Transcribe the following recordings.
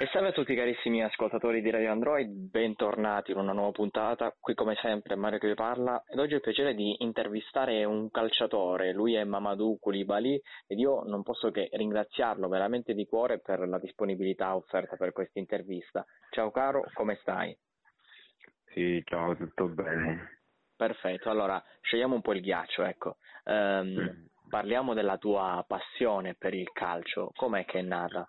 E salve a tutti carissimi ascoltatori di Radio Android, bentornati in una nuova puntata. Qui come sempre Mario che vi parla ed oggi ho il piacere di intervistare un calciatore, lui è Mamadou Koulibaly ed io non posso che ringraziarlo veramente di cuore per la disponibilità offerta per questa intervista. Ciao caro, come stai? Sì, ciao, tutto bene. Perfetto, allora scegliamo un po' il ghiaccio, ecco. Um. Parliamo della tua passione per il calcio, com'è che è nata?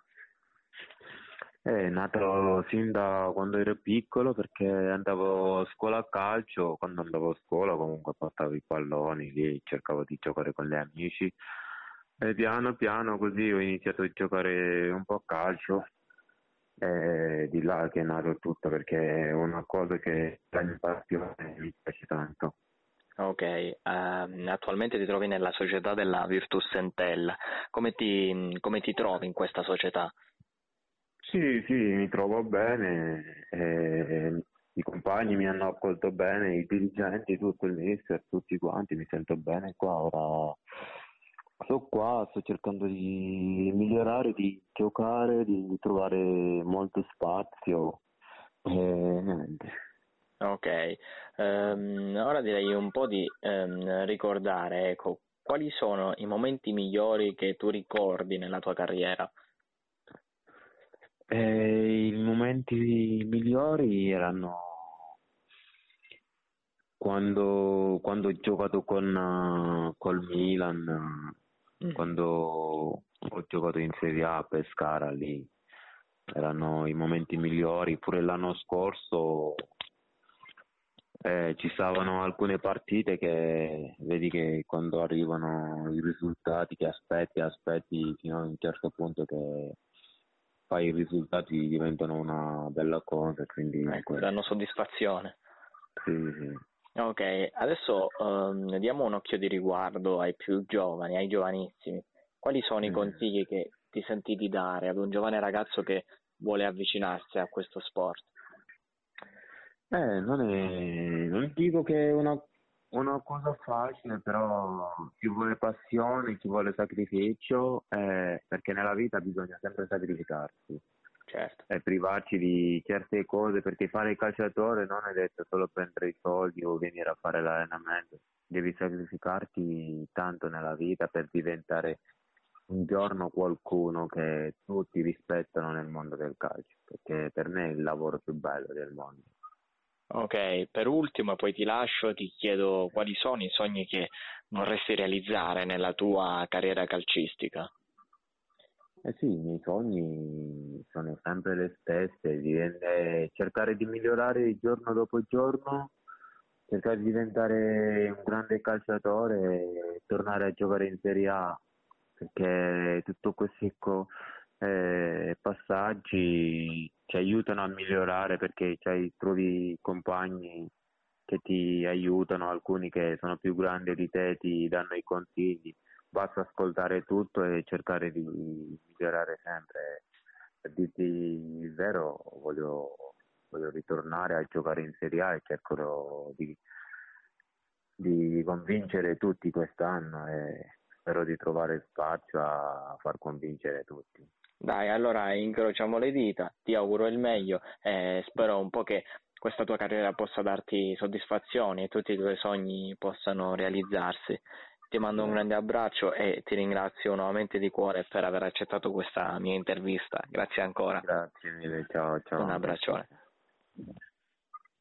È nato sin da quando ero piccolo perché andavo a scuola a calcio, quando andavo a scuola comunque portavo i palloni lì, cercavo di giocare con gli amici e piano piano così ho iniziato a giocare un po' a calcio e di là che è nato tutto perché è una cosa che la mia passione mi piace tanto. Ok, uh, attualmente ti trovi nella società della Virtus Entella, come ti, come ti trovi in questa società? Sì, sì, mi trovo bene, eh, i compagni mi hanno accolto bene, i dirigenti, tutto il mister, tutti quanti, mi sento bene qua, ora sto qua, sto cercando di migliorare, di giocare, di trovare molto spazio e niente. Ok, um, ora direi un po' di um, ricordare, ecco, quali sono i momenti migliori che tu ricordi nella tua carriera? Eh, I momenti migliori erano quando, quando ho giocato con uh, col Milan, mm. quando ho giocato in Serie A a Pescara lì, erano i momenti migliori. Pure l'anno scorso eh, ci stavano alcune partite che vedi che quando arrivano i risultati che aspetti, aspetti fino a un certo punto che poi i risultati diventano una bella cosa, quindi ecco, danno soddisfazione. Sì, sì. Ok, adesso um, diamo un occhio di riguardo ai più giovani, ai giovanissimi. Quali sono i consigli che ti senti di dare ad un giovane ragazzo che vuole avvicinarsi a questo sport? Eh, non, è, non dico che è una una cosa facile, però ci vuole passione, ci vuole sacrificio, eh, perché nella vita bisogna sempre sacrificarsi. Certo. E privarci di certe cose, perché fare il calciatore non è detto solo prendere i soldi o venire a fare l'allenamento, devi sacrificarti tanto nella vita per diventare un giorno qualcuno che tutti rispettano nel mondo del calcio, perché per me è il lavoro più bello del mondo. Ok, per ultimo, poi ti lascio, ti chiedo quali sono i sogni che vorresti realizzare nella tua carriera calcistica. Eh sì, i miei sogni sono sempre le stesse, divente, cercare di migliorare giorno dopo giorno, cercare di diventare un grande calciatore e tornare a giocare in Serie A, perché tutto questi eh, passaggi ci aiutano a migliorare perché cioè, trovi compagni che ti aiutano, alcuni che sono più grandi di te ti danno i consigli, basta ascoltare tutto e cercare di migliorare sempre. Per dirti il vero, voglio, voglio ritornare a giocare in Serie A e cerco di, di convincere tutti quest'anno e spero di trovare spazio a far convincere tutti. Dai, allora incrociamo le dita, ti auguro il meglio e spero un po' che questa tua carriera possa darti soddisfazioni e tutti i tuoi sogni possano realizzarsi. Ti mando un grande abbraccio e ti ringrazio nuovamente di cuore per aver accettato questa mia intervista. Grazie ancora. Grazie mille, ciao ciao. Un abbraccione.